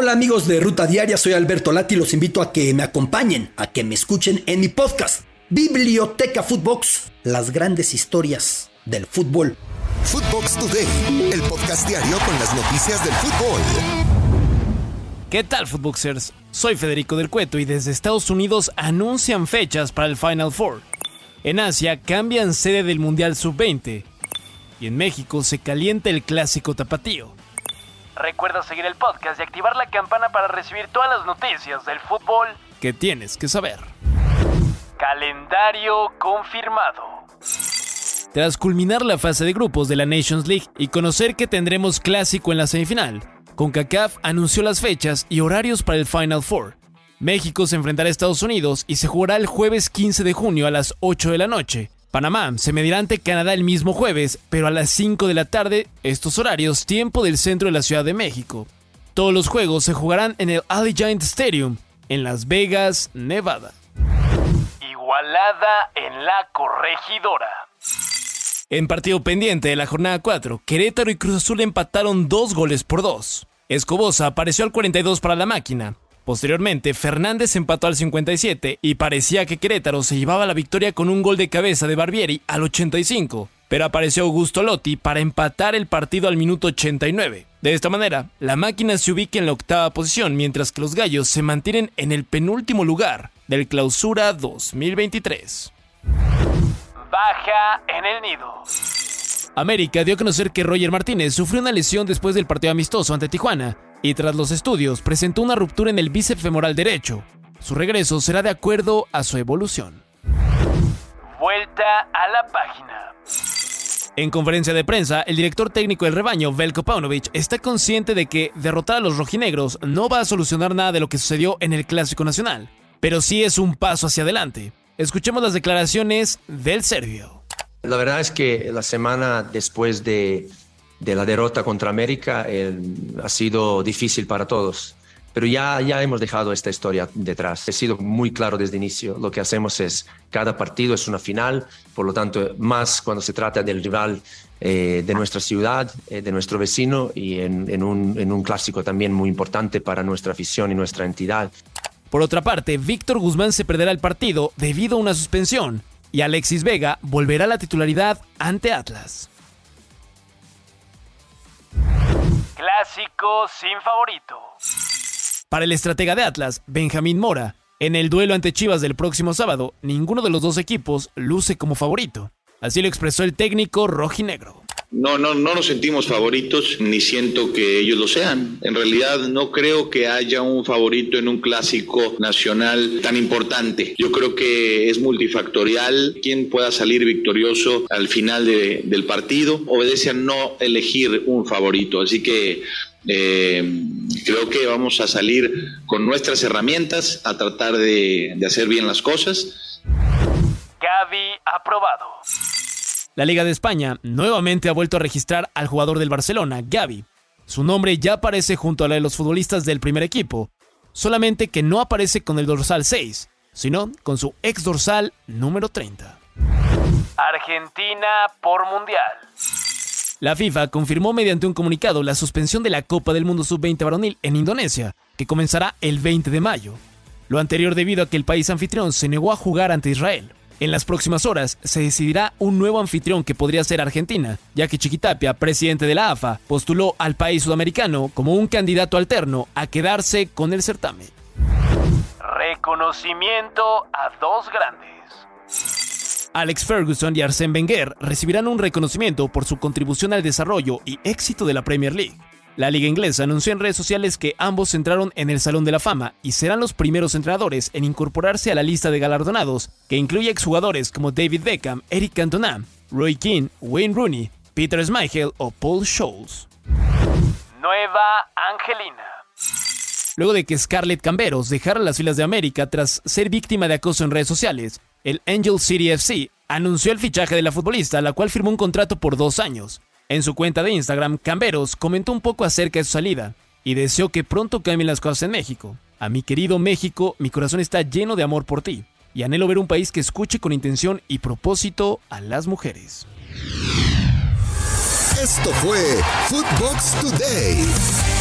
Hola amigos de Ruta Diaria, soy Alberto Lati y los invito a que me acompañen, a que me escuchen en mi podcast, Biblioteca Footbox, las grandes historias del fútbol. Footbox Today, el podcast diario con las noticias del fútbol. ¿Qué tal, Footboxers? Soy Federico del Cueto y desde Estados Unidos anuncian fechas para el Final Four. En Asia cambian sede del Mundial Sub-20 y en México se calienta el clásico tapatío. Recuerda seguir el podcast y activar la campana para recibir todas las noticias del fútbol que tienes que saber. Calendario confirmado. Tras culminar la fase de grupos de la Nations League y conocer que tendremos clásico en la semifinal, CONCACAF anunció las fechas y horarios para el Final Four. México se enfrentará a Estados Unidos y se jugará el jueves 15 de junio a las 8 de la noche, Panamá se medirá ante Canadá el mismo jueves, pero a las 5 de la tarde, estos horarios, tiempo del centro de la Ciudad de México. Todos los juegos se jugarán en el Allegiant Stadium, en Las Vegas, Nevada. Igualada en la corregidora. En partido pendiente de la jornada 4, Querétaro y Cruz Azul empataron dos goles por dos. Escobosa apareció al 42 para la máquina, Posteriormente, Fernández empató al 57 y parecía que Querétaro se llevaba la victoria con un gol de cabeza de Barbieri al 85, pero apareció Augusto Lotti para empatar el partido al minuto 89. De esta manera, la máquina se ubica en la octava posición, mientras que los gallos se mantienen en el penúltimo lugar del Clausura 2023. Baja en el nido. América dio a conocer que Roger Martínez sufrió una lesión después del partido amistoso ante Tijuana y tras los estudios presentó una ruptura en el bíceps femoral derecho. Su regreso será de acuerdo a su evolución. Vuelta a la página. En conferencia de prensa, el director técnico del rebaño, Velko Paunovic, está consciente de que derrotar a los rojinegros no va a solucionar nada de lo que sucedió en el Clásico Nacional, pero sí es un paso hacia adelante. Escuchemos las declaraciones del serbio. La verdad es que la semana después de de la derrota contra América ha sido difícil para todos. Pero ya, ya hemos dejado esta historia detrás. He sido muy claro desde el inicio. Lo que hacemos es, cada partido es una final, por lo tanto, más cuando se trata del rival eh, de nuestra ciudad, eh, de nuestro vecino y en, un, en un clásico también muy importante para nuestra afición y nuestra entidad. Por otra parte, Víctor Guzmán se perderá el partido debido a una suspensión y Alexis Vega volverá a la titularidad ante Atlas. Clásico sin favorito. Para el estratega de Atlas, Benjamín Mora, en el duelo ante Chivas del próximo sábado, ninguno de los dos equipos luce como favorito. Así lo expresó el técnico rojinegro. No, no, no nos sentimos favoritos, ni siento que ellos lo sean. En realidad no creo que haya un favorito en un clásico nacional tan importante. Yo creo que es multifactorial. Quien pueda salir victorioso al final del partido obedece a no elegir un favorito. Así que eh, creo que vamos a salir con nuestras herramientas a tratar de, de hacer bien las cosas. Gaby aprobado. La Liga de España nuevamente ha vuelto a registrar al jugador del Barcelona, Gaby. Su nombre ya aparece junto a la de los futbolistas del primer equipo, solamente que no aparece con el dorsal 6, sino con su ex dorsal número 30. Argentina por Mundial. La FIFA confirmó mediante un comunicado la suspensión de la Copa del Mundo Sub-20 varonil en Indonesia, que comenzará el 20 de mayo. Lo anterior debido a que el país anfitrión se negó a jugar ante Israel. En las próximas horas se decidirá un nuevo anfitrión que podría ser Argentina, ya que Chiquitapia, presidente de la AFA, postuló al país sudamericano como un candidato alterno a quedarse con el certamen. Reconocimiento a dos grandes. Alex Ferguson y Arsène Wenger recibirán un reconocimiento por su contribución al desarrollo y éxito de la Premier League. La liga inglesa anunció en redes sociales que ambos entraron en el Salón de la Fama y serán los primeros entrenadores en incorporarse a la lista de galardonados, que incluye exjugadores como David Beckham, Eric Cantona, Roy Keane, Wayne Rooney, Peter Schmeichel o Paul Scholes. Nueva Angelina. Luego de que Scarlett Camberos dejara las filas de América tras ser víctima de acoso en redes sociales, el Angel City FC anunció el fichaje de la futbolista, la cual firmó un contrato por dos años. En su cuenta de Instagram, Camberos comentó un poco acerca de su salida y deseó que pronto cambien las cosas en México. A mi querido México, mi corazón está lleno de amor por ti y anhelo ver un país que escuche con intención y propósito a las mujeres. Esto fue Footbox Today.